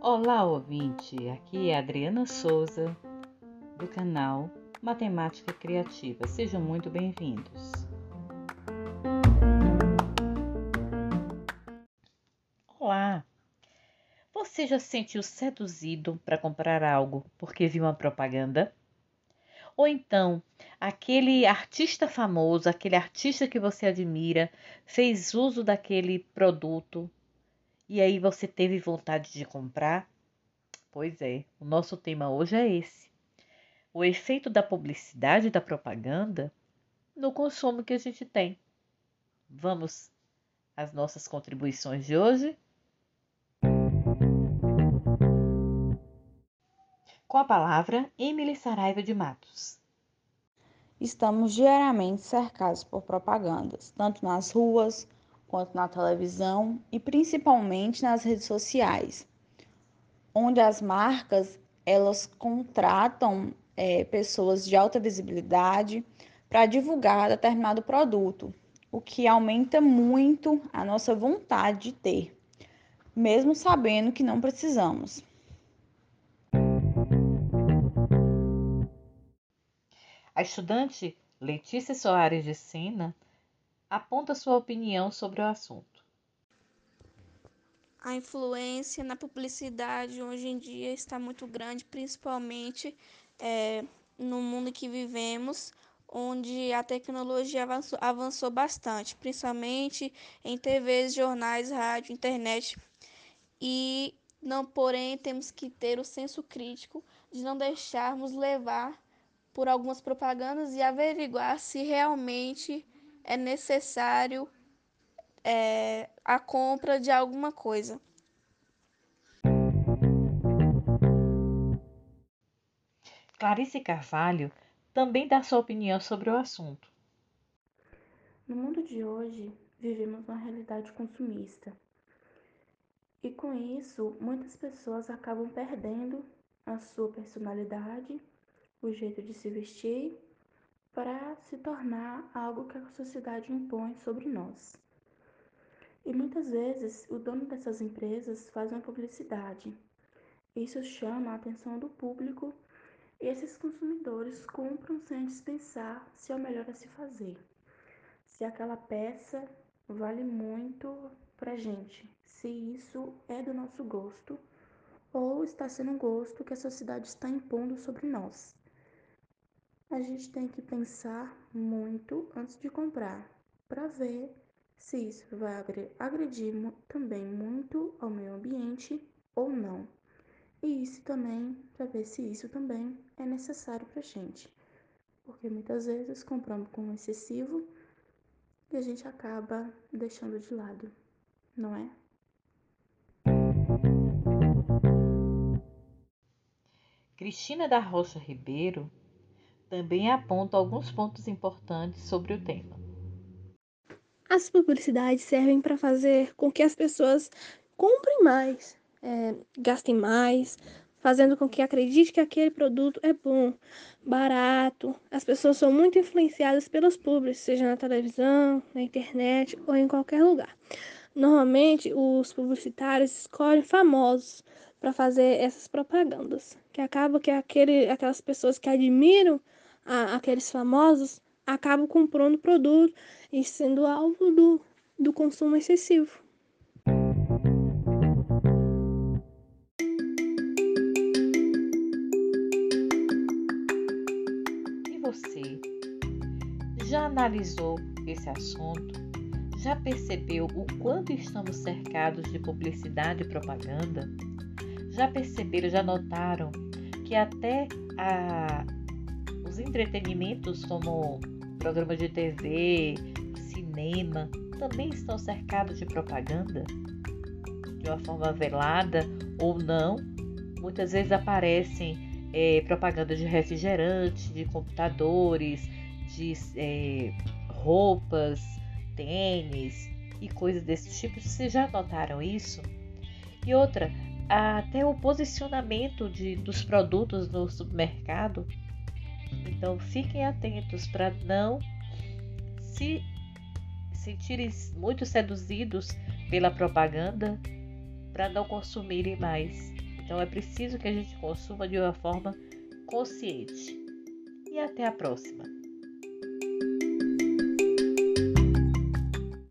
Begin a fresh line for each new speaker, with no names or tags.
Olá, ouvinte! Aqui é Adriana Souza, do canal Matemática Criativa. Sejam muito bem-vindos. Olá! Você já se sentiu seduzido para comprar algo porque viu uma propaganda? Ou então, aquele artista famoso, aquele artista que você admira, fez uso daquele produto e aí você teve vontade de comprar? Pois é, o nosso tema hoje é esse. O efeito da publicidade e da propaganda no consumo que a gente tem. Vamos às nossas contribuições de hoje? Com a palavra, Emily Saraiva de Matos.
Estamos diariamente cercados por propagandas, tanto nas ruas, quanto na televisão e principalmente nas redes sociais, onde as marcas elas contratam é, pessoas de alta visibilidade para divulgar determinado produto, o que aumenta muito a nossa vontade de ter, mesmo sabendo que não precisamos.
A estudante Letícia Soares de Sena aponta sua opinião sobre o assunto.
A influência na publicidade hoje em dia está muito grande, principalmente é, no mundo que vivemos, onde a tecnologia avançou, avançou bastante, principalmente em TVs, jornais, rádio, internet. E não, porém, temos que ter o senso crítico de não deixarmos levar por algumas propagandas e averiguar se realmente é necessário é, a compra de alguma coisa.
Clarice Carvalho também dá sua opinião sobre o assunto.
No mundo de hoje, vivemos uma realidade consumista. E com isso, muitas pessoas acabam perdendo a sua personalidade, o jeito de se vestir para se tornar algo que a sociedade impõe sobre nós. E muitas vezes o dono dessas empresas faz uma publicidade. Isso chama a atenção do público e esses consumidores compram sem antes pensar se é o melhor a se fazer. Se aquela peça vale muito para gente, se isso é do nosso gosto ou está sendo um gosto que a sociedade está impondo sobre nós a gente tem que pensar muito antes de comprar, para ver se isso vai agredir também muito ao meio ambiente ou não. E isso também para ver se isso também é necessário para a gente, porque muitas vezes compramos com excessivo e a gente acaba deixando de lado, não é?
Cristina da Rocha Ribeiro também aponta alguns pontos importantes sobre o tema.
As publicidades servem para fazer com que as pessoas comprem mais, é, gastem mais, fazendo com que acredite que aquele produto é bom, barato. As pessoas são muito influenciadas pelos públicos, seja na televisão, na internet ou em qualquer lugar. Normalmente, os publicitários escolhem famosos para fazer essas propagandas, que acaba que aquele, aquelas pessoas que admiram a, aqueles famosos acabam comprando produto e sendo alvo do, do consumo excessivo.
E você? Já analisou esse assunto? Já percebeu o quanto estamos cercados de publicidade e propaganda? Já perceberam, já notaram que até a, os entretenimentos como programas de TV, cinema, também estão cercados de propaganda, de uma forma velada ou não. Muitas vezes aparecem é, propagandas de refrigerante, de computadores, de é, roupas, tênis e coisas desse tipo. Vocês já notaram isso? E outra, até o posicionamento de, dos produtos no supermercado então fiquem atentos para não se sentirem muito seduzidos pela propaganda para não consumirem mais. Então é preciso que a gente consuma de uma forma consciente. E até a próxima!